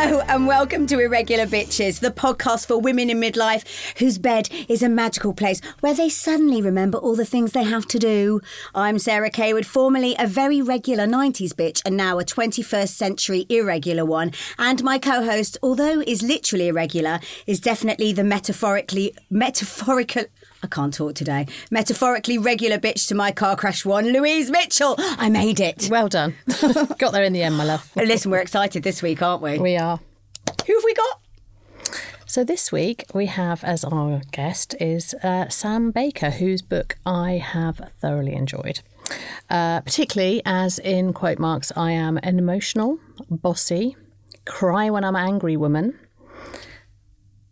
Hello and welcome to Irregular Bitches, the podcast for women in midlife whose bed is a magical place where they suddenly remember all the things they have to do. I'm Sarah Cawood, formerly a very regular 90s bitch and now a 21st century irregular one. And my co-host, although is literally irregular, is definitely the metaphorically metaphorical I can't talk today. Metaphorically regular bitch to my car crash one, Louise Mitchell. I made it. Well done. got there in the end, my love. Listen, we're excited this week, aren't we? We are. Who have we got? So this week we have as our guest is uh, Sam Baker, whose book I have thoroughly enjoyed. Uh, particularly as in quote marks, I am an emotional, bossy, cry when I'm angry woman,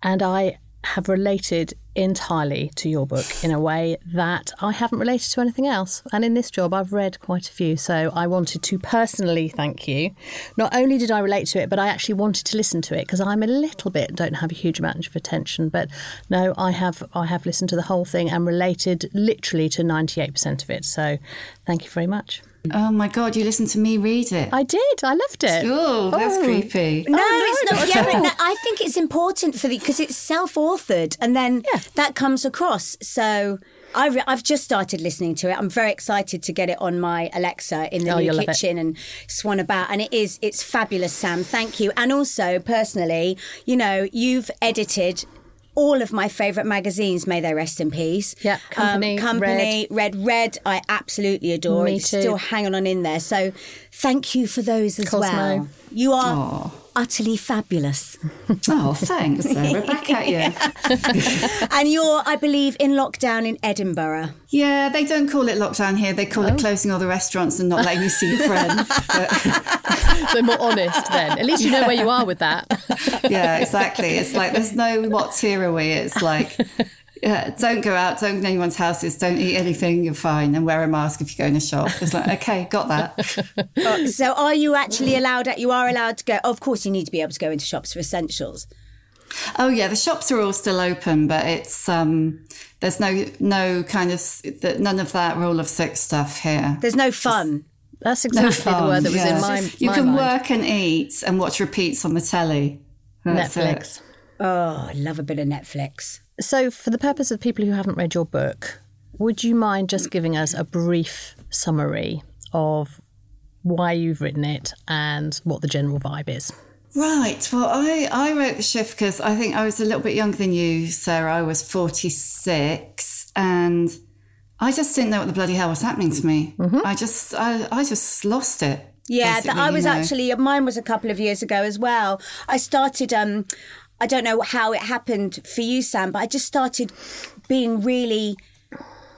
and I have related entirely to your book in a way that I haven't related to anything else. And in this job, I've read quite a few. So I wanted to personally thank you. Not only did I relate to it, but I actually wanted to listen to it because I'm a little bit don't have a huge amount of attention. But no, I have I have listened to the whole thing and related literally to 98% of it. So thank you very much. Oh my god, you listened to me read it. I did. I loved it. Oh, that's creepy. No, Oh, it's no, not. not Yeah, but no, I think it's important for the because it's self-authored, and then Yeah. that comes across. So. I re- I've just started listening to it. I'm very excited to get it on my Alexa in the Oh, new you'll love it. kitchen and swan about. And it is, it's fabulous, Sam. Thank you. And also, personally, you know, you've edited all of my favourite magazines. May they rest in peace. Yeah, Company, um, company, Red. Red, I absolutely adore. Me it's too. still hanging on in there. So, thank you for those as Cosmo. well. You are utterly fabulous. Oh, thanks, Sarah. Back at you. and you're, I believe, in lockdown in Edinburgh. Yeah, they don't call it lockdown here. They call Oh. it closing all the restaurants and not letting you see your friends. But, So more honest then. At least you know where you are with that. yeah, exactly. It's like there's no what's here are we. It's like yeah, don't go out, don't go to anyone's houses, don't eat anything, you're fine, and wear a mask if you go in a shop. It's like, okay, got that. So, are you actually allowed? You are allowed to go. Of course, you need to be able to go into shops for essentials. Oh yeah, the shops are all still open, but it's um there's no no kind of that none of that rule of six stuff here. There's no fun. That's No exactly the word that was yeah. in my You my can mind. work and eat and watch repeats on the telly. That's it. Netflix. Oh, I love a bit of Netflix. So, for the purpose of people who haven't read your book, would you mind just giving us a brief summary of why you've written it and what the general vibe is? Right. Well, I, I wrote the shift because I think I was a little bit younger than you, Sarah. I was 46 and I just didn't know what the bloody hell was happening to me. I just, I, I just lost it. Yeah, th- basically, I you was know. actually mine was a couple of years ago as well. I started um I don't know how it happened for you Sam, but I just started being really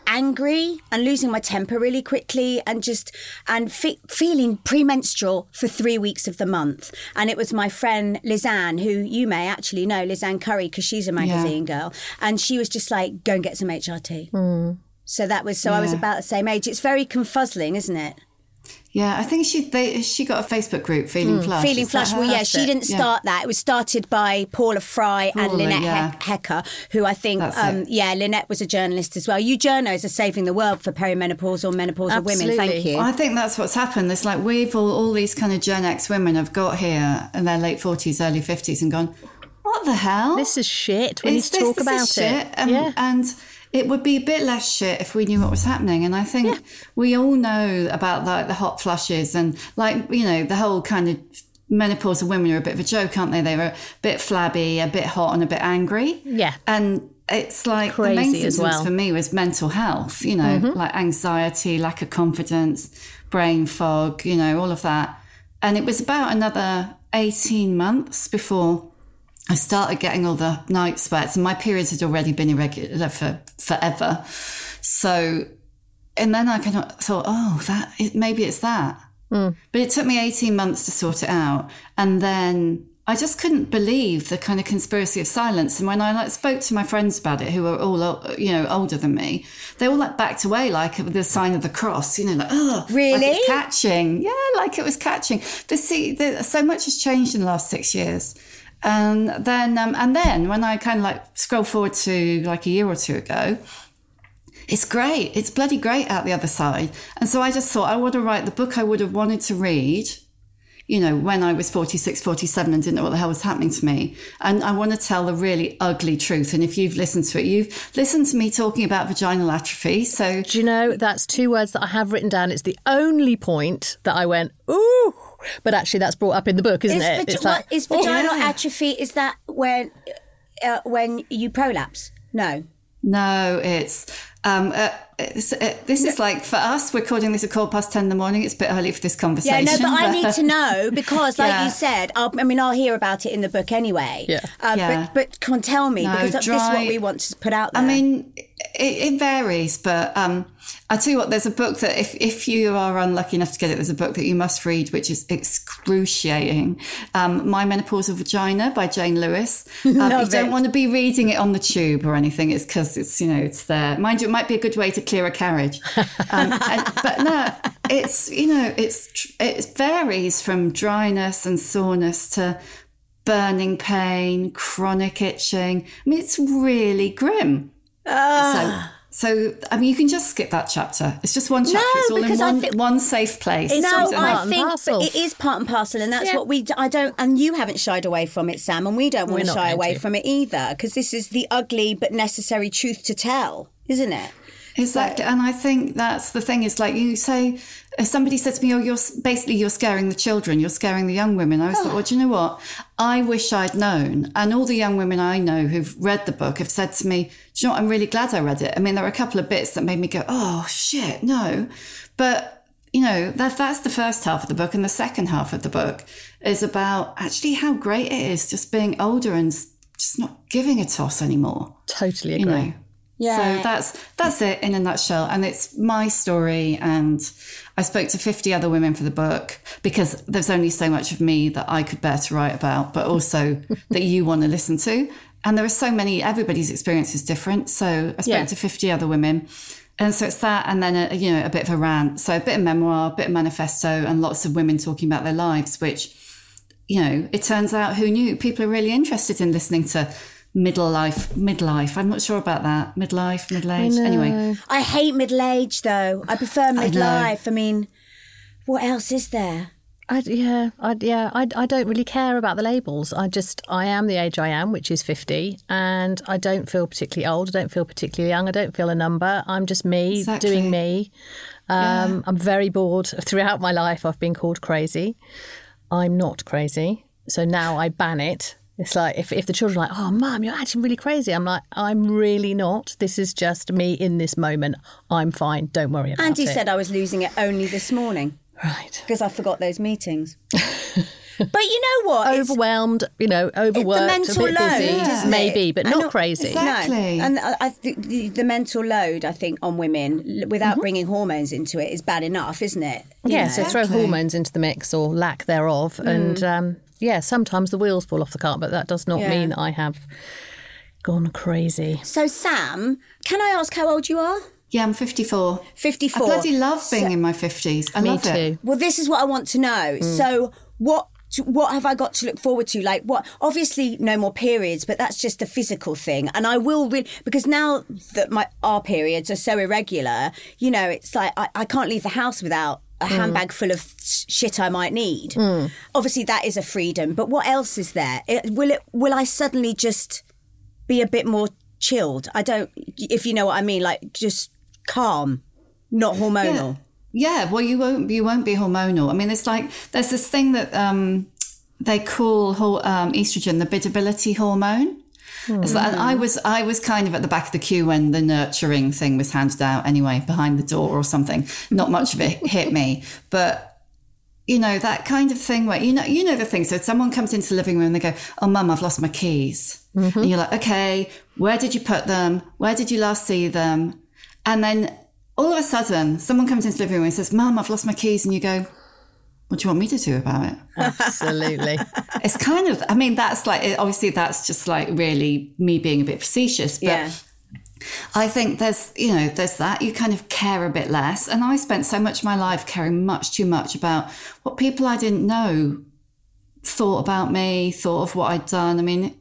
angry and losing my temper really quickly and just and fe- feeling premenstrual for 3 weeks of the month and it was my friend Lizanne who you may actually know Lizanne Curry because she's a magazine girl and she was just like go and get some HRT. Hmm. So that was so I was about the same age. It's very confuzzling, isn't it? Yeah, I think she they, she got a Facebook group, Feeling Flush. Feeling Is flush. Well, yeah, she it. didn't Yeah. start that. It was started by Paula Fry and Lynette yeah. Heck- Hecker, who I think, um, yeah, Lynette was a journalist as well. You journos are saving the world for perimenopause perimenopausal, menopausal women. Thank Absolutely. you. I think that's what's happened. It's like we've all, all these kind of Gen X women have got here in their late 40s, early 50s and gone, what the hell? This is shit. We need Is to this- talk this about is it. shit. Um, yeah. And it would be a bit less shit if we knew what was happening. And I think we all know about like the hot flushes and like, you know, the whole kind of menopausal women are a bit of a joke, aren't they? They were a bit flabby, a bit hot and a bit angry. Yeah. And it's like Crazy the main symptoms well. Mm-hmm. for me was mental health, you know, like anxiety, lack of confidence, brain fog, you know, all of that. And it was about another 18 months before I started getting all the night sweats, and my periods had already been irregular for forever. So, and then I kind of thought, oh, that maybe it's that. Mm. But it took me 18 months to sort it out. And then I just couldn't believe the kind of conspiracy of silence. And when I like spoke to my friends about it, who were all, you know, older than me, they all like backed away, like with the sign of the cross, you know, like, oh, like Really? it's catching. Yeah, like it was catching. The, see, the, so much has changed in the last six years. And then, um, and then when I kind of like scroll forward to like a year or two ago, it's great. It's bloody great out the other side. And so I just thought I want to write the book I would have wanted to read, you know, when I was 46, 47 and didn't know what the hell was happening to me. And I want to tell the really ugly truth. And if you've listened to it, you've listened to me talking about vaginal atrophy. So Do you know that's two words that I have written down? It's the only point that I went, ooh. But actually, that's brought up in the book, isn't Is, it? vagi- it's like, is vaginal yeah. atrophy? Is that when uh, when you prolapse? No. no, it's, um, uh, it's uh, this is like for us, we're recording this at quarter past 10 in the morning. It's a bit early for this conversation. Yeah, conversation. no, but I need to know because, like Yeah. you said, I'll, I mean, I'll hear about it in the book anyway. Yeah. Uh, Yeah. But, but can tell me No, because this is what we want to put out there. I mean, it, it varies, but um, I tell you what, there's a book that if, if you are unlucky enough to get it, there's a book that you must read, which is excruciating. Um, My Menopausal Vagina by Jane Lewis. Um, you Love don't want to be reading it on the tube or anything. It's because it's, you know, it's there. Mind you, it might be a good way to clear a carriage. Um, and, but no, it's, you know, it's, it varies from dryness and soreness to burning pain, chronic itching. I mean, it's really grim. So, so I mean, you can just skip that chapter. It's just one chapter. it's all in because I one, one safe place. no, I and think but it is part and parcel, and that's Yeah. what we. I don't, and you haven't shied away from it, Sam, and we don't want to shy away to. from it either, because this is the ugly but necessary truth to tell, isn't it? Exactly, and I think that's the thing. Is like you say, if somebody said to me, "Oh, you're basically you're scaring the children, you're scaring the young women." I was like, oh. "Well, do you know what? I wish I'd known." And all the young women I know who've read the book have said to me, "Do you know what? I'm really glad I read it." I mean, there were a couple of bits that made me go, "Oh shit, no," but you know that that's the first half of the book, and the second half of the book is about actually how great it is just being older and just not giving a toss anymore totally you agree. Know. So that's that's it in a nutshell, and it's my story. And I spoke to fifty other women for the book because there's only so much of me that I could bear to write about, but also that you want to listen to. And there are so many. Everybody's experience is different. So I spoke Yeah. to fifty other women, and so it's that, and then a, you know a bit of a rant. So a bit of memoir, a bit of manifesto, and lots of women talking about their lives, which you know, it turns out who knew people are really interested in listening to middle life, midlife. I'm not sure about that. Midlife, middle age. Anyway, I hate middle age, though. I prefer midlife. I, mean, what else is there? I, yeah, I, yeah, I, I don't really care about the labels. I just, I am the age I am, which is 50, and I don't feel particularly old. I don't feel particularly young. I don't feel a number. I'm just me Exactly. doing me. Um, I'm very bored. Throughout my life, I've been called crazy. I'm not crazy. So now I ban it. It's like if, if the children are like, oh, mum, you're acting really crazy. I'm like, I'm really not. This is just me in this moment. I'm fine. Don't worry about it. Andy said I was losing it only this morning right. because I forgot those meetings. but you know what? It's- overwhelmed, you know, overworked, mental a bit load, isn't it? maybe, but I not crazy. Exactly. No, and I, I think the, the mental load I think on women, l- without bringing hormones into it, is bad enough, isn't it? You Yeah, know? so throw hormones into the mix or lack thereof, and um, yeah, sometimes the wheels fall off the cart, but that does not Yeah. mean I have gone crazy. So Sam, can I ask how old you are? yeah, I'm 54. 54. I bloody love being in my 50s. I Me love too. it. Well, this is what I want to know. Mm. So, what what have I got to look forward to? Like, what? Obviously, no more periods, but that's just a physical thing. And I will really because now that my our periods are so irregular, you know, it's like I, I can't leave the house without a handbag full of shit I might need. Obviously, that is a freedom. But what else is there? It, will it? Will I suddenly just be a bit more chilled? I don't. If you know what I mean, like just calm, not hormonal. Yeah, well, you won't. You won't be hormonal. I mean, it's like there's this thing that um, they call um, estrogen the biddability hormone, Like- and I hmm. was I was kind of at the back of the queue when the nurturing thing was handed out anyway, behind the door or something. Not much of it hit me, but you know that kind of thing where you know you know the thing. So someone comes into the living room and they go, "Oh, mum, I've lost my keys," mm-hmm. and you're like, "Okay, where did you put them? Where did you last see them?" And then all of a sudden, someone comes into the living room and says, "Mum, I've lost my keys," and you go, "What do you want me to do about it?" Absolutely. it's kind of i mean that's like obviously that's just like really me being a bit facetious but Yeah. i think there's you know there's that. You kind of care a bit less. And i spent so much of my life caring much too much about what people i didn't know thought about me thought of what i'd done. I mean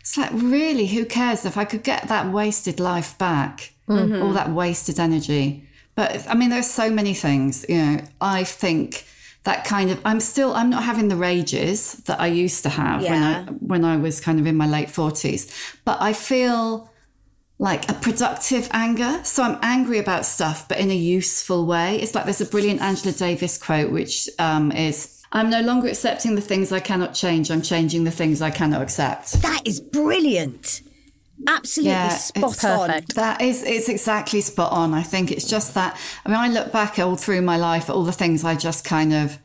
it's like really who cares if i could get that wasted life back? Mm-hmm. All that wasted energy. But i mean there's so many things you know. I think that kind of i'm still i'm not having the rages that i used to have when i when i was kind of in my late 40s but i feel like a productive anger. So I'm angry about stuff, but in a useful way. It's like there's a brilliant Angela Davis quote, which um, is I'm no longer accepting the things I cannot change. I'm changing the things I cannot accept. That is brilliant. Absolutely Yeah, spot it's on. perfect. That is, it's exactly spot on. I think it's just that. I mean, I look back all through my life at all the things I just kind of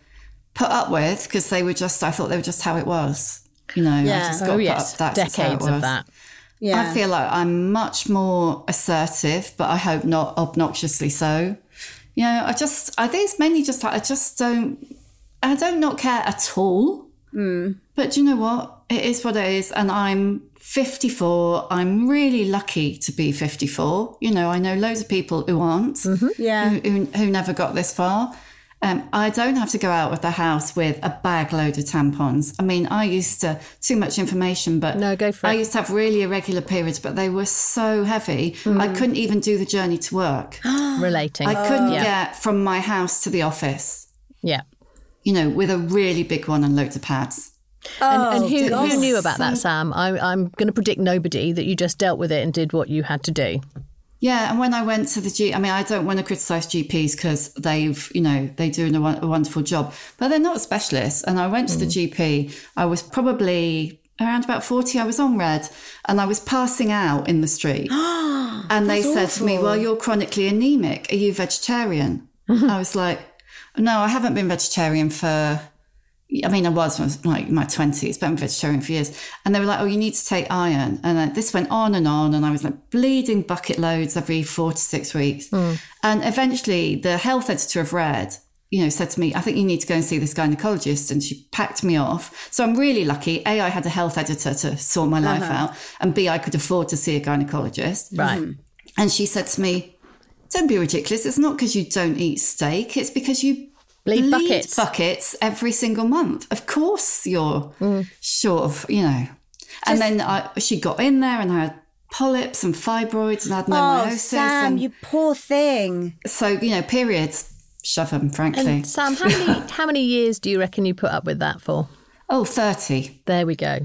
put up with because they were just, I thought they were just how it was. You know, I Yeah. just oh, got oh, yes. up, that's just how it Decades of that. Yeah. I feel like I'm much more assertive, but I hope not obnoxiously so. You know, I just, I think it's mainly just like, I just don't, I don't not care at all. Hmm. But do you know what? It is what it is. And I'm 54. I'm really lucky to be 54. You know, I know loads of people who aren't, Yeah. who, who, who never got this far. Um, I don't have to go out of the house with a bag load of tampons. I mean, I used to, too much information, but No, go for I it. used to have really irregular periods, but they were so heavy. I couldn't even do the journey to work. Relating. I couldn't Yeah. get from my house to the office, yeah. you know, with a really big one and loads of pads. And, Oh, and who, who knew about that, Sam? I, I'm going to predict nobody that you just dealt with it and did what you had to do. Yeah, and when I went to the G, I mean, I don't want to criticise GPs because they've, you know, they do a, a wonderful job, but they're not specialists. And I went to the hmm. GP. I was probably around about forty. I was on red, and I was passing out in the street. and they said to me, "Well, you're chronically anemic. Are you vegetarian?" I was like, "No, I haven't been vegetarian for." I mean, I was, I was like my twenties, but I'm vegetarian for years. And they were like, "Oh, you need to take iron." And uh, this went on and on, and I was like bleeding bucket loads every four to six weeks. And eventually, the health editor of Red, you know, said to me, "I think you need to go and see this gynecologist." And she packed me off. So I'm really lucky. A, I had a health editor to sort my life out, and B, I could afford to see a gynecologist. Right. And she said to me, "Don't be ridiculous. It's not because you don't eat steak. It's because you." Bleed bleed buckets. buckets every single month. Of course, you're Mm. sort of, you know. And then I, she got in there and I had polyps and fibroids and no Oh. Sam, and you poor thing. so, you know, periods, shove them, frankly. And Sam, how many, how many years do you reckon you put up with that for? oh, 30. There we go.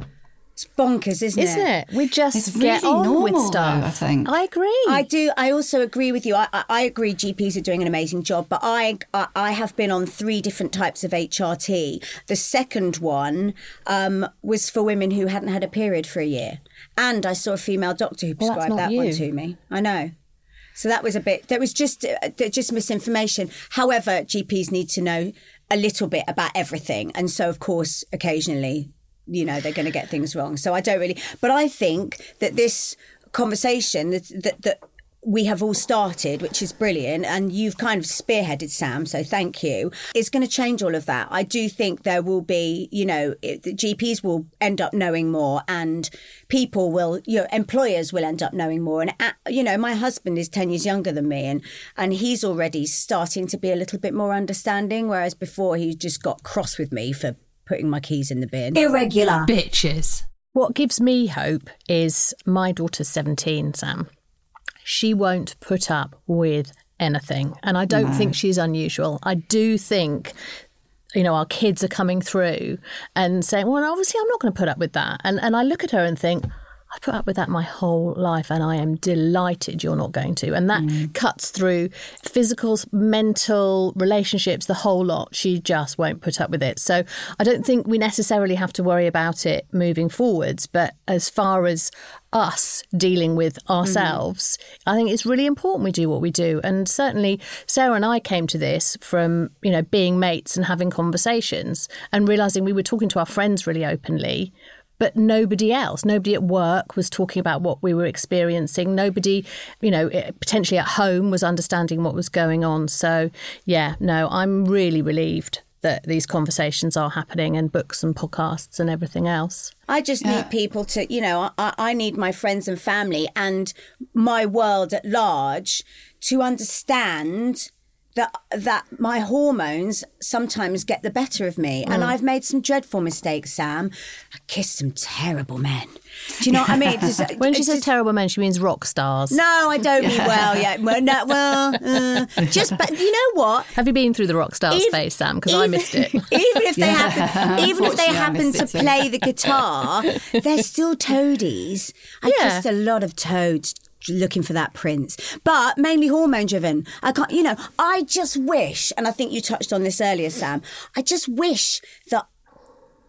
It's bonkers, isn't, Isn't it? We just It's get really on normal, with though, stuff. I think. I agree. I do. I also agree with you. I, I, I agree. GPs are doing an amazing job, but I, I I have been on three different types of HRT. The second one um, was for women who hadn't had a period for a year, and I saw a female doctor who prescribed not that one to me. I know. So that was a bit. There was just uh, just misinformation. However, GPs need to know a little bit about everything, and so of course, occasionally, you know, they're going to get things wrong. So I don't really. But I think that this conversation that that, we have all started, which is brilliant, and you've kind of spearheaded, Sam. So thank you. It's going to change all of that. I do think there will be, you know, it, the GPs will end up knowing more, and people will, you know, employers will end up knowing more. And uh, you know, my husband is ten years younger than me, and and he's already starting to be a little bit more understanding, whereas before he just got cross with me for putting my keys in the bin. Irregular. Bitches. What gives me hope is my daughter's 17, Sam. She won't put up with anything. And I don't think she's unusual. I do think, you know, our kids are coming through and saying, well, obviously, I'm not going to put up with that. And, and I look at her and think, I put up with that my whole life, and I am delighted you're not going to. And that Mm. cuts through physical, mental, relationships, the whole lot. She just won't put up with it. So I don't think we necessarily have to worry about it moving forwards. But as far as us dealing with ourselves, I think it's really important we do what we do. And certainly, Sarah and I came to this from you know being mates and having conversations and realizing we were talking to our friends really openly but nobody else, nobody at work was talking about what we were experiencing. Nobody, you know, eh, potentially at home was understanding what was going on. So, yeah, no, I'm really relieved that these conversations are happening and books and podcasts and everything else. I just need people to, you know, I, I need my friends and family and my world at large to understand that that my hormones sometimes get the better of me, and I've made some dreadful mistakes. Sam, I kissed some terrible men. Do you know what I mean? Just- When she says just- terrible men, she means rock stars. no, I don't mean well. Yeah, well, no, well, uh, just but you know what? Have you been through the rock stars Even- phase, Sam? Because I missed it. Even if they happen, even if they happen to play the guitar, they're still toadies. I Yeah. kissed a lot of toads looking for that prince, but mainly hormone driven. I can't, you know, I just wish, and I think you touched on this earlier, Sam. I just wish that.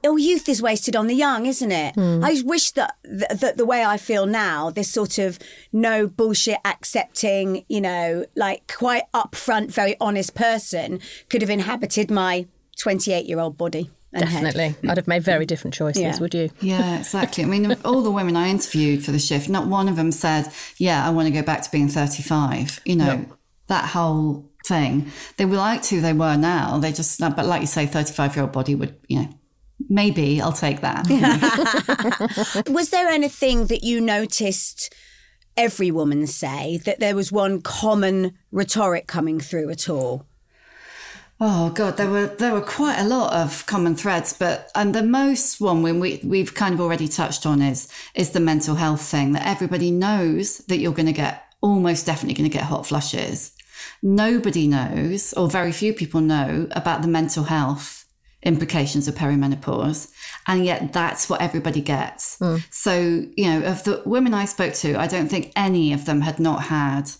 Ill youth is wasted on the young, isn't it? Hmm. I wish that, that that the way I feel now, this sort of no bullshit accepting, you know, like quite upfront, very honest person could have inhabited my 28 year old body. And head. Definitely. I'd have made very different choices, Yeah. would you? Yeah, exactly. I mean, of all the women I interviewed for the shift, not one of them said, "Yeah, I want to go back to being 35." You know, that whole thing. They were liked who they were now. They just, but like you say, 35 year old body would, you know, maybe I'll take that. Was there anything that you noticed every woman say that there was one common rhetoric coming through at all? Oh God, there were there were quite a lot of common threads, but and the most one when we we've kind of already touched on is is the mental health thing that everybody knows that you're going to get almost definitely going to get hot flushes. Nobody knows, or very few people know about the mental health implications of perimenopause, and yet that's what everybody gets. Hmm. So you know, of the women I spoke to, I don't think any of them had not had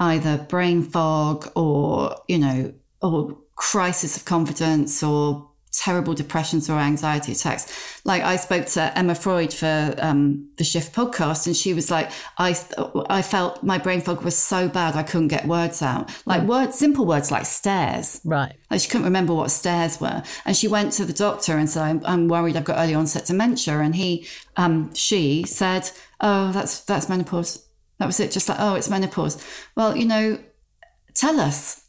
either brain fog or you know or crisis of confidence or terrible depressions or anxiety attacks. Like I spoke to Emma Freud for um, the Shift podcast, and she was like, "I I felt my brain fog was so bad I couldn't get words out, like words, simple words like stairs." Right. Like she couldn't remember what stairs were, and she went to the doctor and said, "I'm, I'm worried I've got early onset dementia." And he, um, she said, "Oh, that's that's menopause." That was it. Just like, "Oh, it's menopause." Well, you know, tell us.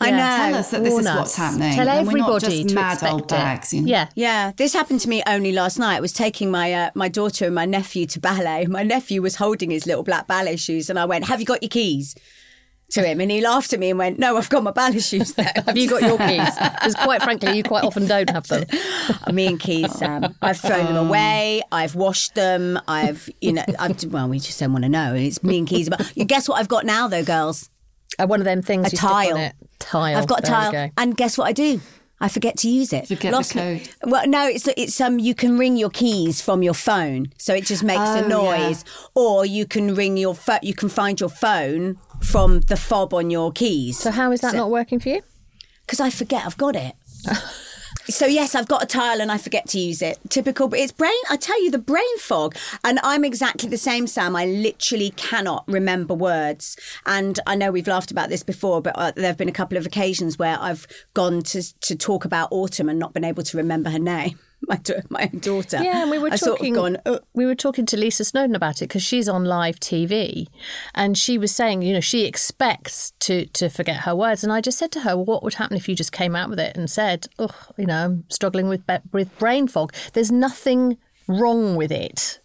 I Yeah. know. Tell us that this warn is us. what's happening. Tell and we're not everybody just to mad expect old it. bags. You know? Yeah. Yeah, this happened to me only last night. I was taking my uh, my daughter and my nephew to ballet. My nephew was holding his little black ballet shoes, and I went, "Have you got your keys?" To him, and he laughed at me and went, "No, I've got my ballet shoes there." Have you got your keys? Because quite frankly, you quite often don't have them. me and keys, Sam. I've thrown them away. I've washed them. I've, you know, I've, well, we just don't want to know. It's me and keys. But you guess what I've got now, though, girls? Uh, one of them things A you stick tile. on it. Tile. I've got a There tile, go. and guess what I do? I forget to use it. Forget the code. Well, no, it's it's um you can ring your keys from your phone, so it just makes Oh, a noise, or you can ring your phone. You can find your phone from the fob on your keys. So how is that not working for you? because I forget I've got it. so yes, I've got a tile and I forget to use it. Typical, but it's brain. I tell you, the brain fog, and I'm exactly the same, Sam. I literally cannot remember words, and I know we've laughed about this before, but uh, there have been a couple of occasions where I've gone to to talk about Autumn and not been able to remember her name. My, da- my own daughter. Yeah, and we were I sort of talking. gone, "Uh, we were talking to Lisa Snowdon about it because she's on live TV, and she was saying, you know, she expects to to forget her words, and I just said to her, well, what would happen if you just came out with it and said, oh, you know, I'm struggling with with brain fog. There's nothing wrong with it.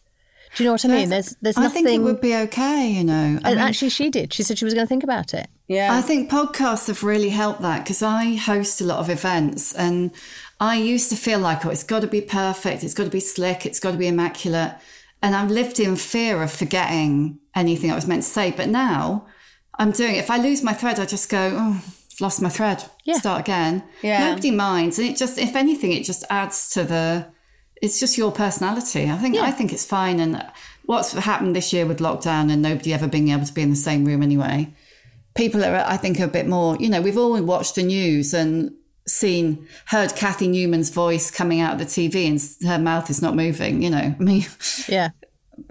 Do you know what I mean? There's there's nothing. I nothing. think it would be okay, you know. I and mean, actually, she did. She said she was going to think about it. yeah. I think podcasts have really helped that because I host a lot of events and I used to feel like, oh, it's got to be perfect, it's got to be slick, it's got to be immaculate. And I've lived in fear of forgetting anything I was meant to say. But now I'm doing it. If I lose my thread, I just go, oh, I've lost my thread. Yeah. Start again. Yeah. Nobody minds. And it just, if anything, it just adds to the, it's just your personality. I think I think it's fine. And what's happened this year with lockdown and nobody ever being able to be in the same room anyway. People are, I think, a bit more. You know, we've all watched the news and seen, heard Cathy Newman's voice coming out of the TV, and her mouth is not moving. You know, I mean, Yeah.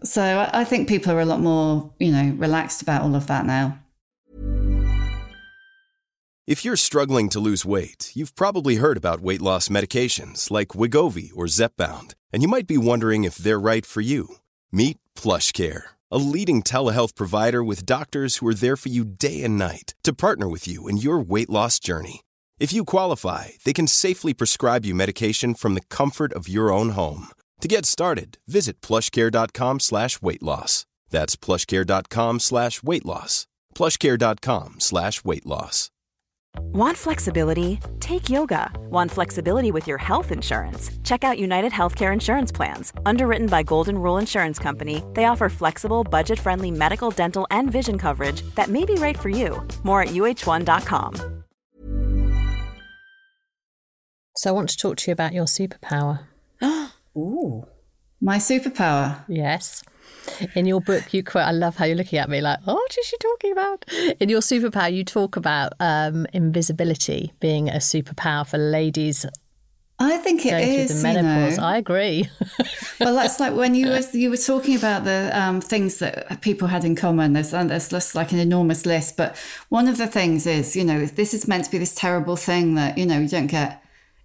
so I, I think people are a lot more, you know, relaxed about all of that now. If you're struggling to lose weight, you've probably heard about weight loss medications like Wegovy or Zepbound, and you might be wondering if they're right for you. Meet PlushCare, a leading telehealth provider with doctors who are there for you day and night to partner with you in your weight loss journey. If you qualify, they can safely prescribe you medication from the comfort of your own home. To get started, visit plushcare.com slash weight loss. That's plushcare.com slash weight loss. plushcare.com slash weight loss. Want flexibility? Take yoga. Want flexibility with your health insurance? Check out United Healthcare Insurance Plans. Underwritten by Golden Rule Insurance Company, they offer flexible, budget friendly medical, dental, and vision coverage that may be right for you. More at uh1.com. So I want to talk to you about your superpower. Ooh. My superpower. Yes. In your book, you quote, I love how you're looking at me like, oh, what is she talking about? In your superpower, you talk about um, invisibility being a superpower for ladies I think it going is. through the you know. I agree. well, that's like when you were you were talking about the um, things that people had in common. There's there's just like an enormous list, but one of the things is you know this is meant to be this terrible thing that you know you don't get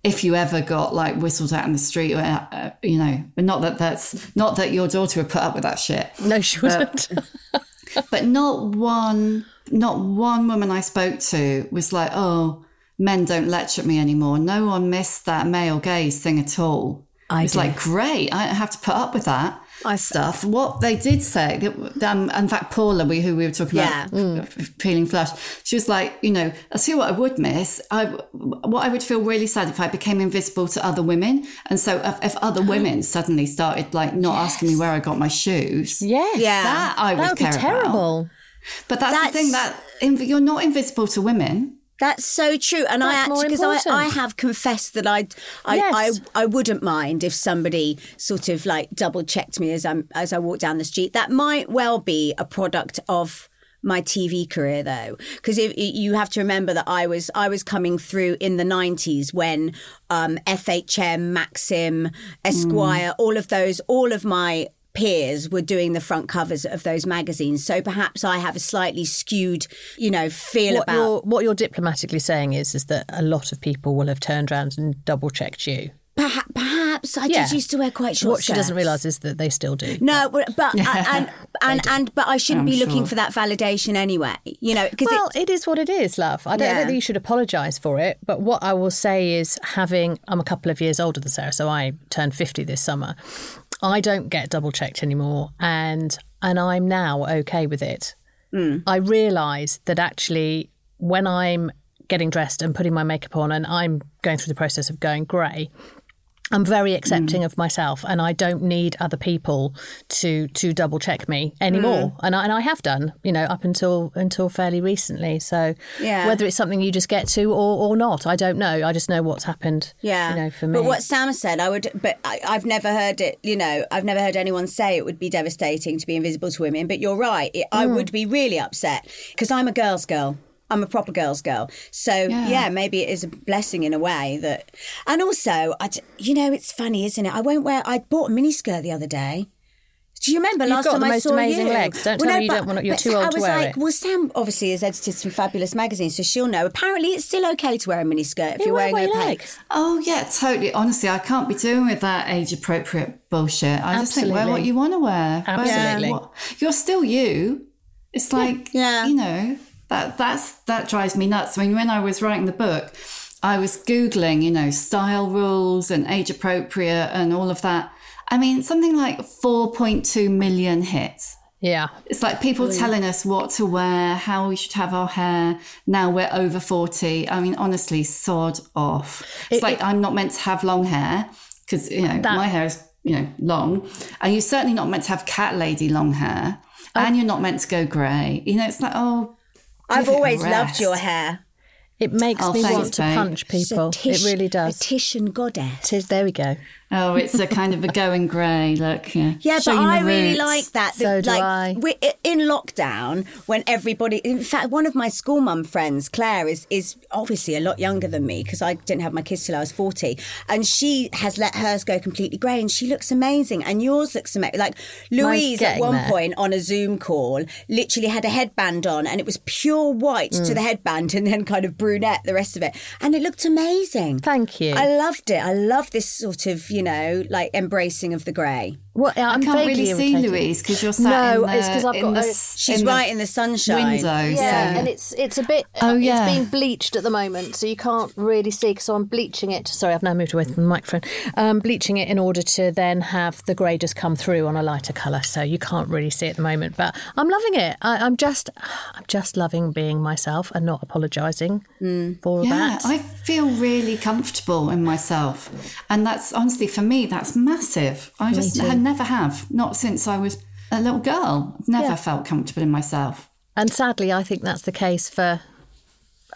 if you ever got like whistled out in the street or uh, you know, but not that that's not that your daughter would put up with that shit, no, she wouldn't. but not one not one woman I spoke to was like oh men don't lecture at me anymore. No one missed that male gaze thing at all. I it's do. like great. I don't have to put up with that I- stuff. What they did say, that, um, in fact, Paula, we, who we were talking Yeah. about, peeling flesh, she was like, you know, I see what I would miss. I, what I would feel really sad if I became invisible to other women, and so if, if other women suddenly started like not asking me where I got my shoes, yes. Yeah. that I would, That would be care about. terrible. But that's, the thing that inv- you're not invisible to women. That's so true, and I That's more actually because I. I have confessed that I'd, I Yes. I I wouldn't mind if somebody sort of like double checked me as I'm as I walk down the street. That might well be a product of my TV career though, because if you have to remember that I was I was coming through in the '90s when um, FHM, Maxim, Esquire, all of those, all of my peers were doing the front covers of those magazines. So perhaps I have a slightly skewed, you know, feel What about. you're, what you're diplomatically saying is, is that a lot of people will have turned around and double checked you. Perhaps, perhaps I Yeah. just used to wear quite short what she doesn't realise is that they still do. No, but but and and, and but I shouldn't I'm be looking sure. for that validation anyway. You know, because Well, it is what it is, love. I don't, I Yeah. don't think you should apologise for it. But what I will say is, having I'm a couple of years older than Sarah, so I turned 50 this summer. I don't get double checked anymore, and and I'm now okay with it. Hmm. I realise that actually, when I'm getting dressed and putting my makeup on, and I'm going through the process of going grey. I'm very accepting mm. of myself, and I don't need other people to to double check me anymore. Mm. And I, and I have done, you know, up until until fairly recently. So Yeah. whether it's something you just get to or, or not, I don't know. I just know what's happened. yeah, you know, for me. But what Sam said, I would. But I, I've never heard it. You know, I've never heard anyone say it would be devastating to be invisible to women. But you're right. It, I mm. would be really upset because I'm a girl's girl. I'm a proper girl's girl. So yeah. maybe it is a blessing in a way that. And also, I, d- you know, it's funny, isn't it? I won't wear. I bought a miniskirt the other day. Do you remember You've last got time the I most saw amazing you? legs. Don't tell me you don't want- you're too I old to wear like, it. well, Sam obviously has edited some fabulous magazines, so she'll know. Apparently, it's still okay to wear a miniskirt if Yeah, you're wearing what you opaque. Oh yeah, totally. Honestly, I can't be doing with that age appropriate bullshit. I just think wear what you want to wear. Wear Absolutely. what- you're still you. It's like Yeah. you know that that's that drives me nuts. I mean, when I was writing the book, I was googling, you know, style rules and age appropriate and all of that. I mean, something like 4.2 million hits. Yeah, It's like people telling us what to wear, how we should have our hair. Now we're over 40. I mean, honestly, sod off. It's like I'm not meant to have long hair because, you know, my hair is, you know, long. And you're certainly not meant to have cat lady long hair. And you're not meant to go grey. You know, it's like, oh. I've give it a always loved your hair. it makes Oh, me want to babe. punch people. Tish- it really does. Titian goddess. Tis- there we go. Oh, it's a kind of a going grey look. Yeah, Yeah, Showing but the I really like that. So do like, I. we- in lockdown, when everybody, in fact, one of my school mum friends, Claire, is is obviously a lot younger than me because I didn't have my kids till I was forty, and she has let hers go completely grey, and she looks amazing, and yours looks amazing. Like Louise at one there. point on a Zoom call, literally had a headband on, and it was pure white Mm. to the headband, and then kind of brunette the rest of it, and it looked amazing. Thank you. I loved it. I love this sort of, you know, like embracing of the grey. Well, I I'm can't really vaguely see irritated. Louise because you're sat No, in the, it's 'cause I've in got the a- s- She's in the right in the sunshine. window. Yeah, so and it's it's a bit. Oh, yeah, it's yeah. being bleached at the moment, so you can't really see. So I'm bleaching it. Sorry, I've now moved away from the microphone. Um, bleaching it in order to then have the grey just come through on a lighter colour, so you can't really see at the moment. But I'm loving it. I, I'm just, I'm just loving being myself and not apologising for that. Yeah, that. I feel really comfortable in myself, and that's honestly for me that's massive. I just I never have, not since I was a little girl. I've never felt comfortable in myself. And sadly, I think that's the case for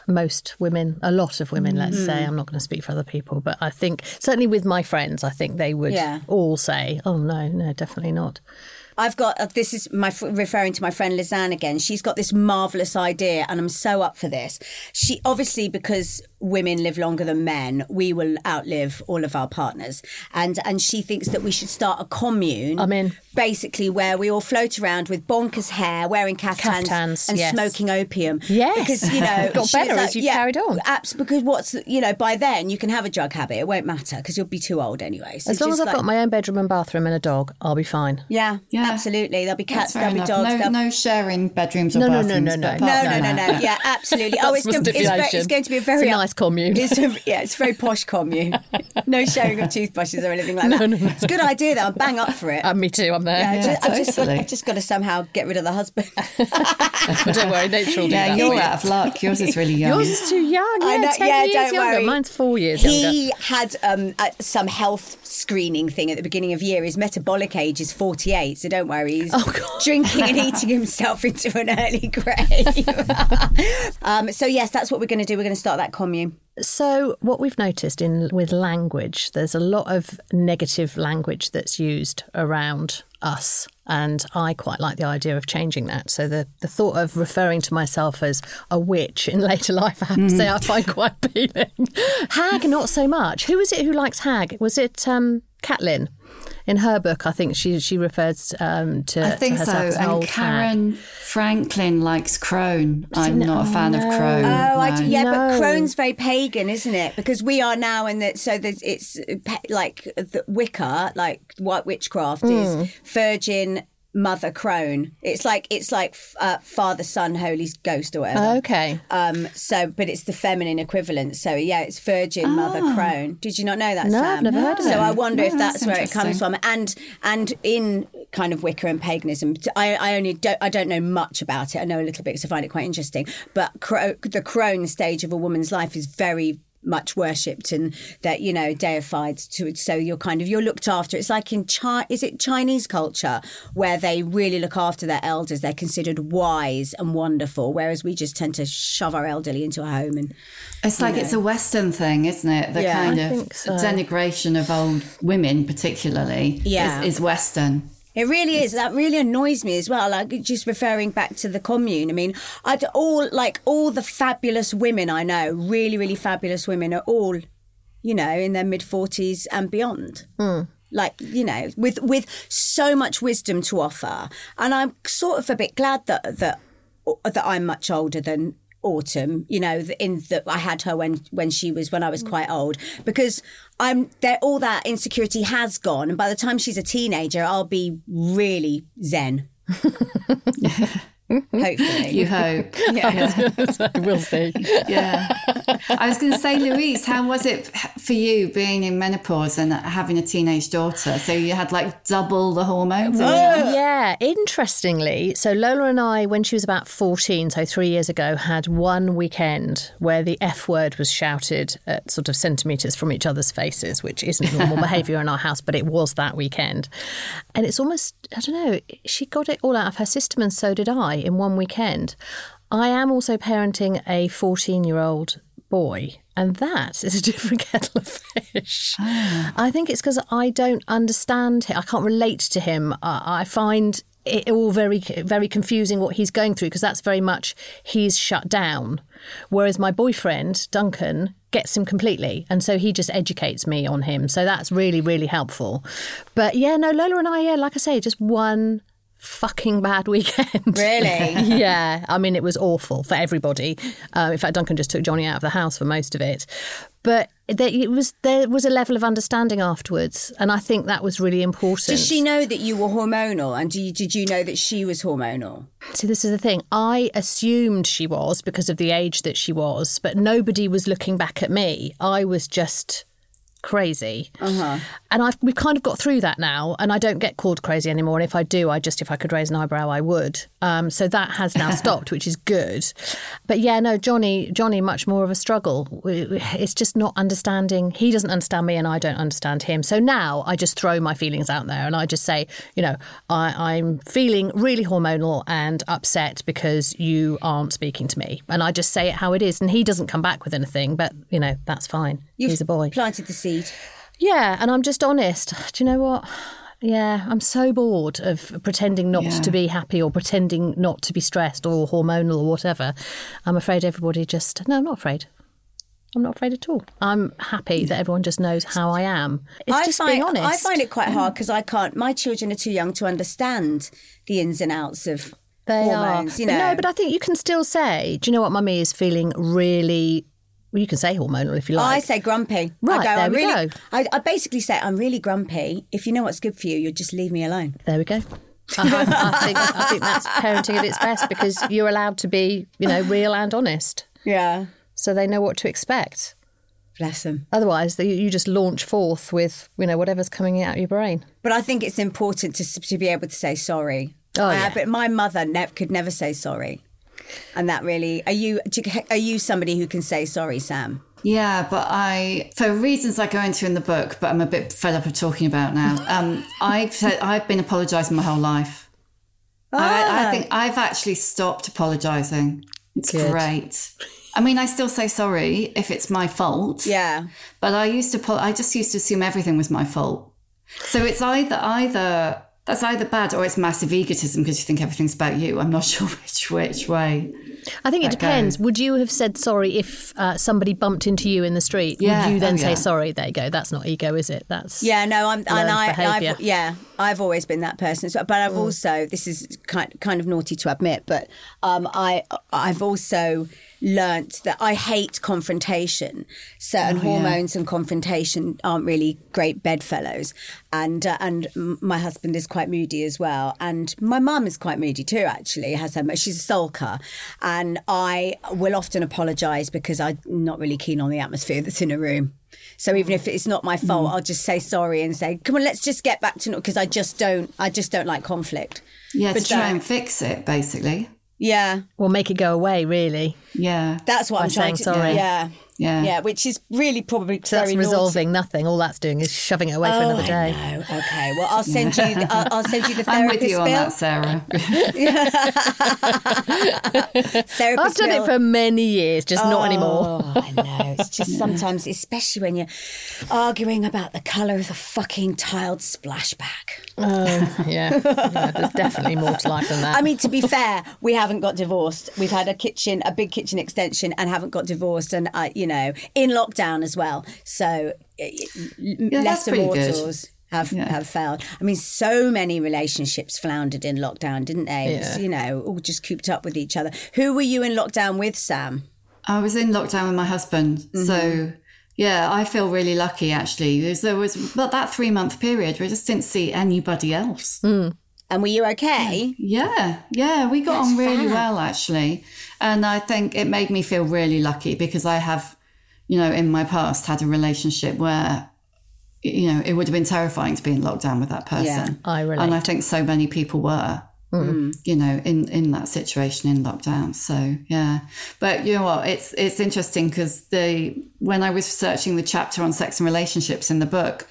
most women, a lot of women, let's Mm. say. I'm not going to speak for other people, but I think, certainly with my friends, I think they would Yeah. all say, oh, no, no, definitely not. I've got uh, this is my f- referring to my friend Lizanne again. She's got this marvelous idea, and I'm so up for this. She obviously because women live longer than men, we will outlive all of our partners, and and she thinks that we should start a commune. I'm in. Basically, where we all float around with bonkers hair, wearing caftans, Caftans, and yes. smoking opium. Yes. because you know Got she was better as you carried on. Abs- because what's you know by then you can have a drug habit. It won't matter because you'll be too old anyway. So As long as I've like- got my own bedroom and bathroom and a dog, I'll be fine. yeah, Yeah. absolutely. There'll be cats, there'll be dogs. No, there'll- no sharing bedrooms or No, no, no, bathrooms. no, no. No, no, no, no. Yeah, absolutely. oh, it's, That's gonna, it's, it's going to be a very It's a nice commune. It's a, yeah, it's a very posh commune. no sharing of toothbrushes or anything like that. It's a good idea, though. I'm bang up for it. Uh, me too, I'm there. Yeah, Yeah, just, I've, just got. I've just got to somehow get rid of the husband. But don't worry, nature will do Yeah, that for you're out of luck. Yours is really young. Yours is too young. Yeah, I know- 10 yeah, years don't younger. worry. Mine's four years younger. He had um, uh, some health screening thing at the beginning of year. His metabolic age is 48, so don't worry. He's Oh, God. drinking and eating himself into an early grave. um, so, yes, that's what we're going to do. We're going to start that commune. So, what we've noticed in with language, there's a lot of negative language that's used around us, and I quite like the idea of changing that. So, the the thought of referring to myself as a witch in later life, I have to say, I find quite appealing. hag, not so much. Who was it who likes hag? Was it um, Catelyn? In her book, I think she she refers um, to, I think to so. as And old hag. Karen Franklin likes crone. I'm not a fan of crone. Oh, I no. do, yeah, but No. Crone's very pagan, isn't it? Because we are now in the so there's it's uh, pe- like the Wicca, like white witchcraft Hmm. is Virgin Mother Crone. It's like it's like uh, Father, Son, Holy Ghost, or whatever. Okay. Um. So, but it's the feminine equivalent. So, yeah, it's Virgin Mother Crone. Did you not know that? Ah. No, Sam? I've never heard of So, it. I wonder No, if that's, that's where it comes from. And and in kind of Wicca and paganism, I, I only don't I don't know much about it. I know a little bit because I find it quite interesting. But cro- the crone stage of a woman's life is very much worshipped and that you know deified to so you're kind of you're looked after it's like in Chi- is it chinese culture where they really look after their elders they're considered wise and wonderful whereas we just tend to shove our elderly into a home and It's like it's a Western thing, isn't it? The Yeah. kind I of so. denigration of old women, particularly, Yeah. is, is Western. It really is. That really annoys me as well. Like just referring back to the commune. I mean, I'd all like all the fabulous women I know, really, really fabulous women, are all, you know, in their mid forties and beyond. Hmm. Like you know, with with so much wisdom to offer, and I'm sort of a bit glad that that that I'm much older than autumn you know in that i had her when when she was when i was quite old. Because i'm there all that insecurity has gone and by the time she's a teenager i'll be really zen hopefully You hope. yeah. we'll see. yeah. I was going to say, Louise, how was it for you being in menopause and having a teenage daughter? So you had like double the hormones. Yeah, interestingly, so Lola and I, when she was about 14, so three years ago, had one weekend where the F word was shouted at sort of centimetres from each other's faces, which isn't normal behaviour in our house, but it was that weekend. And it's almost, I don't know, she got it all out of her system, and so did I in one weekend. I am also parenting a 14 year old boy. And that is a different kettle of fish. Ah. I think it's because I don't understand him. I can't relate to him. I, I find it all very, very confusing what he's going through because that's very much he's shut down. Whereas my boyfriend, Duncan, gets him completely. And so he just educates me on him. So that's really, really helpful. But yeah, no, Lola and I, yeah, like I say, just one fucking bad weekend. Really? yeah. I mean, it was awful for everybody. Uh, in fact, Duncan just took Johnny out of the house for most of it. But there, it was there was a level of understanding afterwards, and I think that was really important. Did she know that you were hormonal, and you, did you know that she was hormonal? See, this is the thing. I assumed she was because of the age that she was, but nobody was looking back at me. I was just crazy. Uh-huh. And I've we've kind of got through that now, and I don't get called crazy anymore. And if I do, I just if I could raise an eyebrow, I would. Um, so that has now stopped, which is good. But yeah, no, Johnny, Johnny, much more of a struggle. It's just not understanding. He doesn't understand me, and I don't understand him. So now I just throw my feelings out there, and I just say, you know, I, I'm feeling really hormonal and upset because you aren't speaking to me, and I just say it how it is. And he doesn't come back with anything, but you know, that's fine. You've He's a boy. Planted the seed. Yeah, and I'm just honest. Do you know what? Yeah, I'm so bored of pretending not Yeah. to be happy or pretending not to be stressed or hormonal or whatever. I'm afraid everybody just. No, I'm not afraid. I'm not afraid at all. I'm happy that everyone just knows how I am. It's I just find, being honest. I find it quite hard mm. because I can't. My children are too young to understand the ins and outs of They hormones. are. You But know, no, but I think you can still say, do you know what, mummy is feeling really. Well, you can say hormonal if you like. I say grumpy. Right, I go, there I'm we really, go. I, I basically say I'm really grumpy. If you know what's good for you, you'll just leave me alone. There we go. I, I, think I think that's parenting at its best because you're allowed to be, you know, real and honest, Yeah. so they know what to expect. Bless them. Otherwise, they, you just launch forth with, you know, whatever's coming out of your brain. But I think it's important to to be able to say sorry. Oh, Uh, yeah. But my mother ne- could never say sorry, and that really are you are you somebody who can say sorry, Sam? Yeah, but I, for reasons I go into in the book, but I'm a bit fed up of talking about now. Um, I've said I've been apologising my whole life. I, I think I've actually stopped apologising. It's Good. great. I mean, I still say sorry if it's my fault. Yeah. But I used to, I just used to assume everything was my fault. So it's either either that's either bad or it's massive egotism because you think everything's about you. I'm not sure which which way. I think it depends. goes. Would you have said sorry if uh, somebody bumped into you in the street? Yeah, Would you then oh, say sorry? There you go. That's not ego, is it? That's Yeah, no, I'm and I I've, yeah, I've always been that person. So, but Mm. I've also, this is kind kind of naughty to admit, but um, I, I've also learnt that I hate confrontation. Certain Oh, hormones and confrontation aren't really great bedfellows, and uh, and my husband is quite moody as well, and my mum is quite moody too. Actually, has her, she's a sulker, and I will often apologise because I'm not really keen on the atmosphere that's in a room. So even if it's not my fault, Mm. I'll just say sorry and say, "Come on, let's just get back to because I just don't, I just don't like conflict." Yeah, But to try and fix it, basically. Yeah, Or make it go away, really. Yeah, that's what By I'm trying saying to. sorry. Yeah, Yeah. yeah, which is really probably So that's very naughty. resolving nothing. All that's doing is shoving it away for Oh, another day. I know. Okay, well, I'll send you. The, I'll, I'll send you the I'm with you on that, Sarah. Therapist I've done bill. it for many years, just not anymore. Oh, I know. It's just sometimes, especially when you're arguing about the colour of the fucking tiled splashback. Oh, yeah. yeah. There's definitely more to life than that. I mean, to be fair, we haven't got divorced. We've had a kitchen, a big kitchen extension, and haven't got divorced, and uh, you know, in lockdown as well. So uh, that's lesser pretty good. mortals have have failed. I mean, so many relationships floundered in lockdown, didn't they? It was, you know, all just cooped up with each other. Who were you in lockdown with, Sam? I was in lockdown with my husband, Mm-hmm. so yeah, I feel really lucky actually. There's, there was but that three month period where I just didn't see anybody else. And were you okay? Yeah, yeah, we got on really well actually, and I think it made me feel really lucky because I have, you know, in my past had a relationship where, you know, it would have been terrifying to be in lockdown with that person. Yeah, I relate. and I think so many people were. Mm. Mm. You know, in in that situation in lockdown. So yeah, but you know what? It's it's interesting because the when I was researching the chapter on sex and relationships in the book,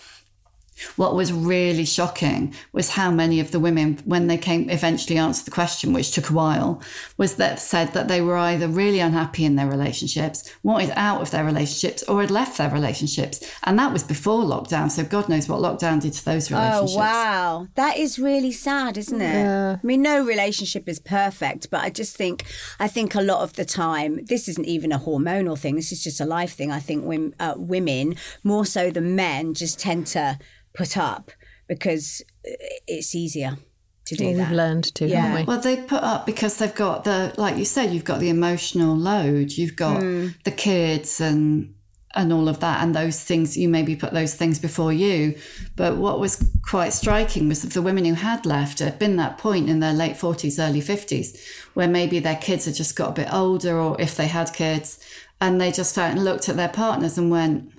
What was really shocking was how many of the women, when they came eventually answered the question, which took a while, was that said that they were either really unhappy in their relationships, wanted out of their relationships, or had left their relationships. And that was before lockdown. So God knows what lockdown did to those relationships. Oh wow, that is really sad, isn't it? I mean, no relationship is perfect, but I just think I think a lot of the time this isn't even a hormonal thing. This is just a life thing. I think women, uh, women more so than men just tend to put up because uh, it's easier to do Well, that. we've learned to, Yeah. haven't we? Well, they put up because they've got the, like you said, you've got the emotional load, you've got the kids and and all of that, and those things. You maybe put those things before you. But what was quite striking was that the women who had left had been that point in their late forties, early fifties, where maybe their kids had just got a bit older, or if they had kids, and they just felt and looked at their partners and went,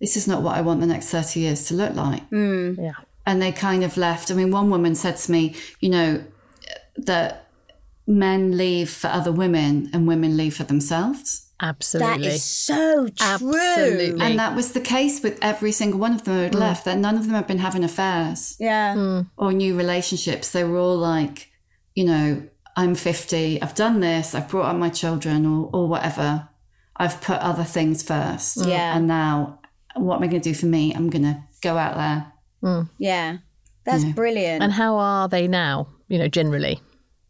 "This is not what I want the next thirty years to look like." Mm. Yeah. and they kind of left. I mean, one woman said to me, you know, that men leave for other women and women leave for themselves. Absolutely. That is so true. Absolutely. And that was the case with every single one of them who had mm. left, that none of them had been having affairs Yeah. Mm. or new relationships. They were all like, you know, I'm 50, I've done this, I've brought up my children or, or whatever. I've put other things first. Yeah. And now, what am I going to do for me? I'm going to go out there. Hmm. Yeah. That's brilliant. and how are they now, you know, generally?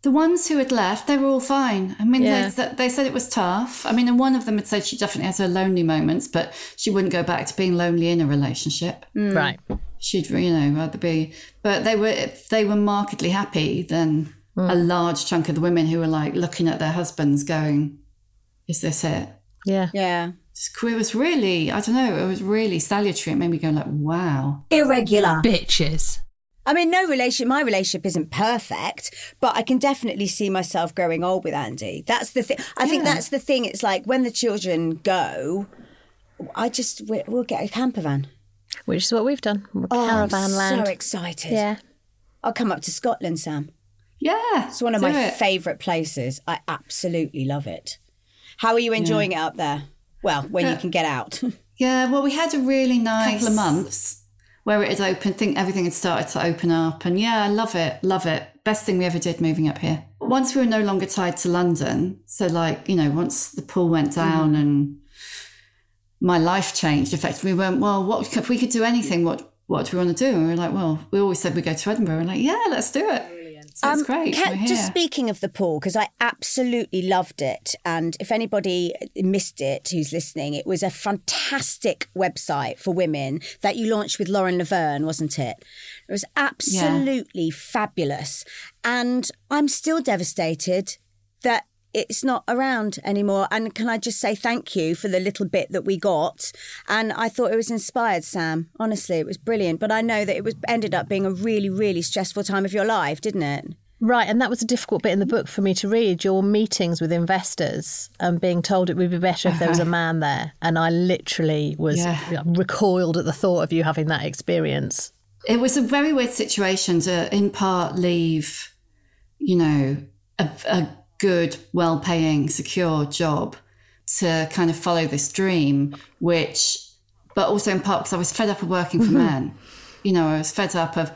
The ones who had left, they were all fine. I mean, Yeah. they, they said it was tough. I mean, and one of them had said she definitely has her lonely moments, but she wouldn't go back to being lonely in a relationship. Hmm. Right. She'd, you know, rather be. But they were they were markedly happy than hmm. a large chunk of the women who were like looking at their husbands, going, "Is this it?" Yeah. yeah. It was really, I don't know, it was really salutary. It made me go like, "Wow." Irregular. Bitches. I mean, no relation. My relationship isn't perfect, but I can definitely see myself growing old with Andy. That's the thing. I think that's the thing. It's like when the children go, I just we- we'll get a camper van. Which is what we've done. We're Oh, Caravan I'm land. so excited. yeah. I'll come up to Scotland, Sam. Yeah, It's one of my it. favourite places. I absolutely love it. How are you enjoying it up there? Well, when you can get out. Yeah, well, we had a really nice couple of months where it had opened. Think everything had started to open up, and yeah, I love it, love it. Best thing we ever did moving up here. Once we were no longer tied to London, so like you know, once the pool went mm-hmm. down and my life changed, effectively, we went, well, what if we could do anything? What what do we want to do? And we were like, well, we always said we'd go to Edinburgh. We're like, yeah, let's do it. So it's great. Um, just speaking of the pool, because I absolutely loved it. And if anybody missed it who's listening, it was a fantastic website for women that you launched with Lauren Laverne, wasn't it? It was absolutely fabulous. And I'm still devastated that it's not around anymore. And can I just say thank you for the little bit that we got? And I thought it was inspired, Sam. Honestly, it was brilliant. But I know that it was ended up being a really, really stressful time of your life, didn't it? Right, and that was a difficult bit in the book for me to read. Your meetings with investors and being told it would be better if there was a man there, and I literally was Yeah. recoiled at the thought of you having that experience. it was a very weird situation to in part leave you know a, a good well-paying secure job to kind of follow this dream which but also in part because i was fed up of working for mm-hmm. men. You know i was fed up of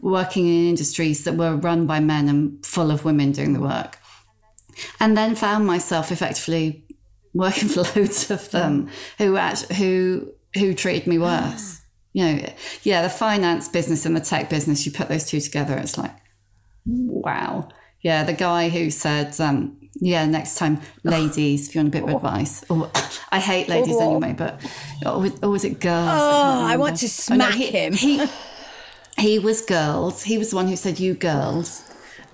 working in industries that were run by men and full of women doing the work. And then found myself effectively working for loads of them who act- who who treated me worse. Ah. You know, yeah, the finance business and the tech business, you put those two together, it's like, wow. Yeah, the guy who said, um, yeah, next time, ladies, if you want a bit of advice. Or I hate ladies anyway, but or was, or was it girls? Oh, can't I want to Oh, no, smack he, him. He, he was girls. He was the one who said, you girls.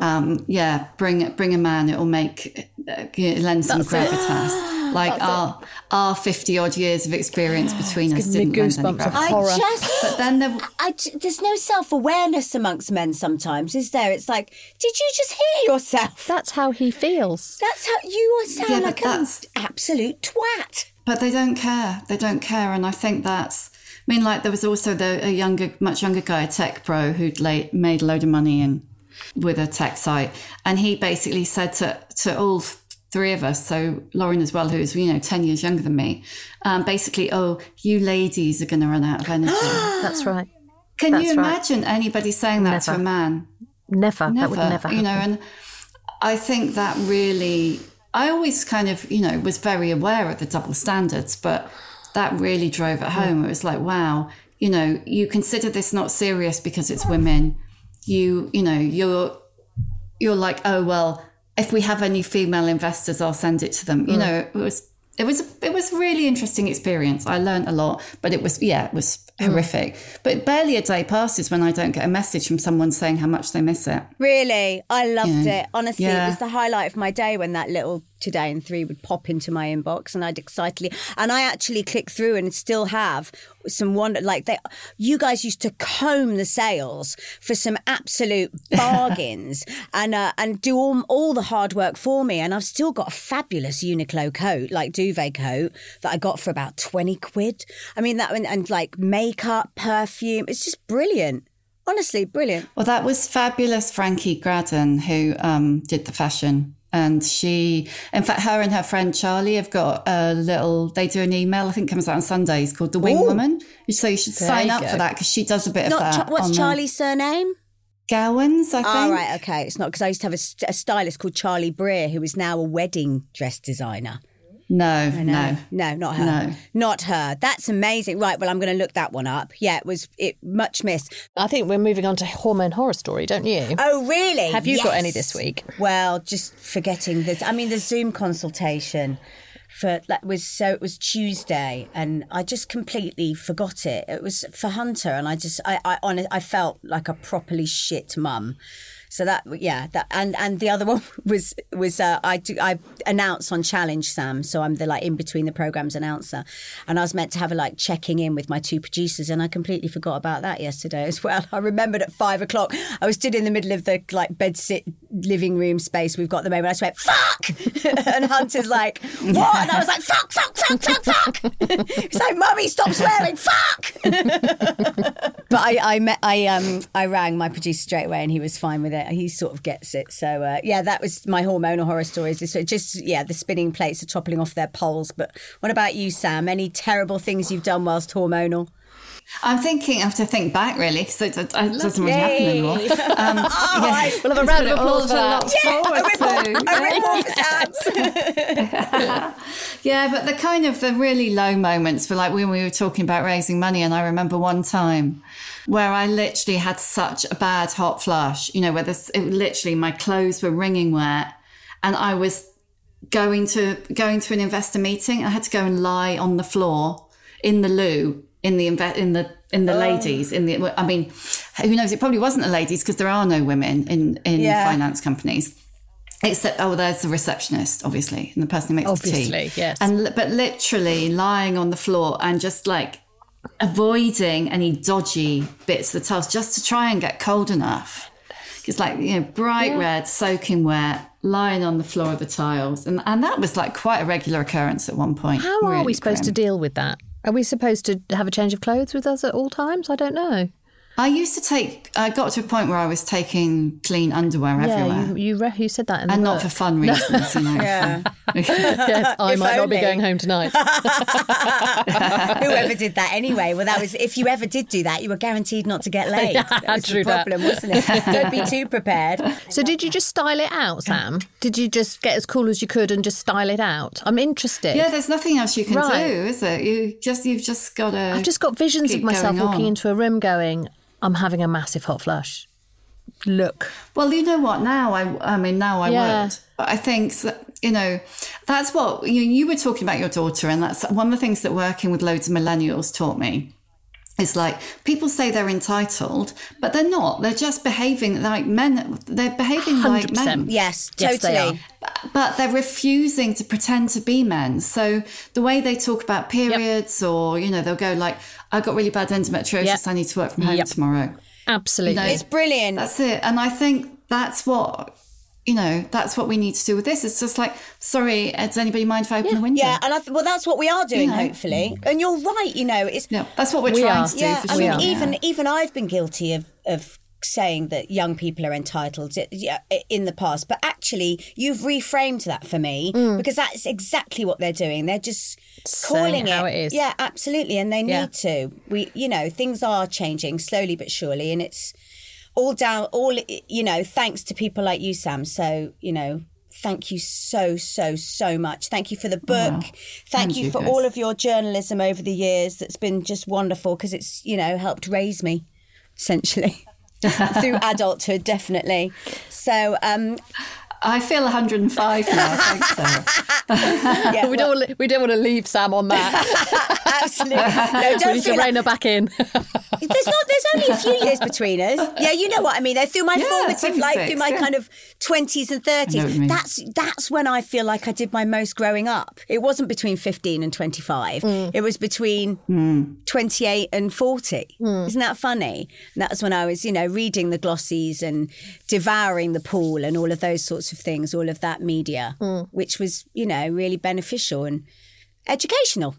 Um, yeah, bring bring a man. It will make uh, lend some gravitas. Like our our fifty odd years of experience between us didn't lend any goosebumps of horror. I just, But then there, I j- there's no self awareness amongst men sometimes, is there? It's like, did you just hear yourself? That's how he feels. That's how you sound Yeah, like an absolute twat. but they don't care. They don't care, and I think that's. I mean, like there was also the a younger, much younger guy, a tech pro, who'd late, made a load of money and with a tech site, and he basically said to to all three of us, so Lauren as well, who is, you know, 10 years younger than me, um, basically, oh, you ladies are going to run out of energy. That's right. Can That's you right. imagine anybody saying that to a man? Never. That would never you know, and I think that really, I always kind of, you know, was very aware of the double standards, but that really drove it home. It was like, wow, you know, you consider this not serious because it's women. You, you know, you're, you're like, oh well, if we have any female investors, I'll send it to them. You mm. know, it was, it was, it was a really interesting experience. I learned a lot, but it was, yeah, it was mm. horrific. But barely a day passes when I don't get a message from someone saying how much they miss it. Really, I loved Yeah. it. Honestly, it was the highlight of my day when that little today and three would pop into my inbox, and I'd excitedly and I actually click through and still have some wonder. Like they, you guys used to comb the sales for some absolute bargains and uh, and do all all the hard work for me, and I've still got a fabulous Uniqlo coat, like duvet coat, that I got for about twenty quid. I mean that and, and like makeup, perfume. It's just brilliant. Honestly, brilliant. Well, that was fabulous Frankie Graddon who um, did the fashion. And she, in fact, her and her friend Charlie have got a little, they do an email, I think comes out on Sundays called The Wing Woman. So you should sign you up go. for that because she does a bit Not of that. Cha- what's on the- Charlie's surname? Gowans, I ah, think. Oh, right, okay. It's not because I used to have a, st- a stylist called Charlie Breer who is now a wedding dress designer. No, no. No, not her. No. Not her. That's amazing. Right, well, I'm going to look that one up. Yeah, it was it much missed. I think we're moving on to hormone horror story, don't you? Oh, really? Have you got any this week? Well, just forgetting that. I mean, the Zoom consultation for that was so it was Tuesday, and I just completely forgot it. It was for Hunter, and I just I I on I felt like a properly shit mum. So that yeah that and and the other one was was uh, I do, I announce on Challenge Sam, so I'm the like in between the programs announcer, and I was meant to have a like checking in with my two producers, and I completely forgot about that yesterday as well. I remembered at five o'clock I was stood in the middle of the like bed sit living room space we've got the moment. I just went fuck, and Hunter's like what, and I was like fuck fuck fuck fuck fuck. He's like mummy stop swearing fuck. but I I met I um I rang my producer straight away and he was fine with it. He sort of gets it. So uh, yeah, that was my hormonal horror stories. This just yeah, the spinning plates are toppling off their poles. But what about you, Sam? Any terrible things you've done whilst hormonal? I'm thinking, I have to think back really because it, it doesn't really happen anymore. Um, yeah. We'll have a round of applause for that. Yeah, but the kind of the really low moments were like when we were talking about raising money, and I remember one time where I literally had such a bad hot flush, you know, where this it, literally my clothes were wringing wet, and I was going to going to an investor meeting. I had to go and lie on the floor in the loo in the inve- in the in the oh. ladies in the. I mean, who knows? It probably wasn't the ladies because there are no women in in Yeah. finance companies. Except, oh, there's the receptionist, obviously, and the person who makes Obviously, the tea. Obviously, yes. And but literally lying on the floor and just like avoiding any dodgy bits of the tiles, just to try and get cold enough. It's like you know, bright red, soaking wet, lying on the floor of the tiles, and and that was like quite a regular occurrence at one point. How are we supposed to deal with that? Are we supposed to have a change of clothes with us at all times? I don't know. I used to take. I got to a point where I was taking clean underwear everywhere. Yeah, you you, re- you said that in the and not book. for fun reasons, you know. Yeah. yes, I If might not be going home tonight. Whoever did that anyway? Well, that was if you ever did do that, you were guaranteed not to get laid. that was true the that. problem, wasn't it? Don't be too prepared. so, did you just style it out, Sam? Did you just get as cool as you could and just style it out? I'm interested. Yeah, there's nothing else you can Right. do, is it? You just you've just got to. I've just got visions of myself walking on. into a room going, I'm having a massive hot flush. Look. Well, you know what? Now I, I mean, now I Yeah. would. But I think that, you know, that's what you, you were talking about your daughter, and that's one of the things that working with loads of millennials taught me. It's like people say they're entitled, but they're not. They're just behaving like men. They're behaving like 100%. men. Yes, Yes, they totally. but they're refusing to pretend to be men. So the way they talk about periods, or you know, they'll go like, "I got really bad endometriosis. Yep. I need to work from home Yep. tomorrow." Absolutely. You know, It's brilliant. That's it. And I think that's what you know. That's what we need to do with this. It's just like, sorry, does anybody mind if I open the window? Yeah, and I th- well, that's what we are doing, know. hopefully. And you're right. You know, it's Yeah, that's what we're We trying are. to do. yeah. for I sure. mean, are. even even I've been guilty of of saying that young people are entitled in the past, but actually you've reframed that for me mm. because that's exactly what they're doing. They're just calling it. it yeah, absolutely, and they yeah. need to. We, you know, things are changing slowly but surely, and it's all down, all you know, thanks to people like you, Sam. So you know, thank you so, so, so much. Thank you for the book. Oh, thank you, you for guys. all of your journalism over the years. That's been just wonderful because it's, you know, helped raise me essentially. through adulthood, definitely. So, um, I feel 105 now. Thanks, Sarah. yeah, we well, don't we don't want to leave Sam on that. Absolutely. No, don't we need to rein her back in. there's not. There's only a few years between us. Yeah, you know what I mean. Through my yeah, formative life, through my yeah. kind of 20s and 30s. That's that's when I feel like I did my most growing up. It wasn't between 15 and 25. Mm. It was between mm. 28 and 40. Mm. Isn't that funny? And that was when I was, you know, reading the glossies and devouring the pool and all of those sorts of of things, all of that media, mm. which was, you know, really beneficial and educational.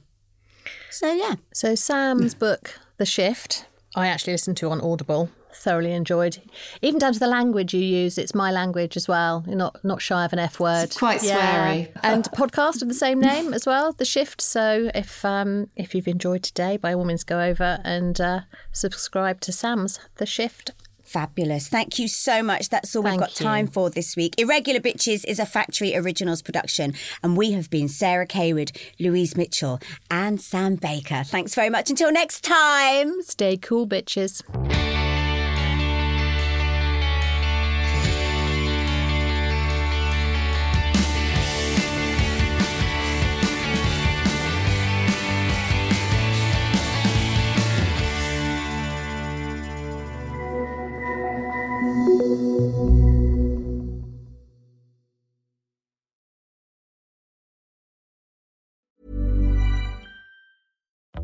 So, yeah. So, Sam's book, The Shift, I actually listened to on Audible. Thoroughly enjoyed, even down to the language you use. It's my language as well. You're not not shy of an F word. It's quite yeah. sweary. and podcast of the same name as well, The Shift. So if um if you've enjoyed today, by all means go over and uh, subscribe to Sam's The Shift. Fabulous. Thank you so much. That's all Thank we've got you. time for this week. Irregular Bitches is a Factory Originals production, and we have been Sarah Cawood, Louise Mitchell, and Sam Baker. Thanks very much. Until next time, stay cool, bitches.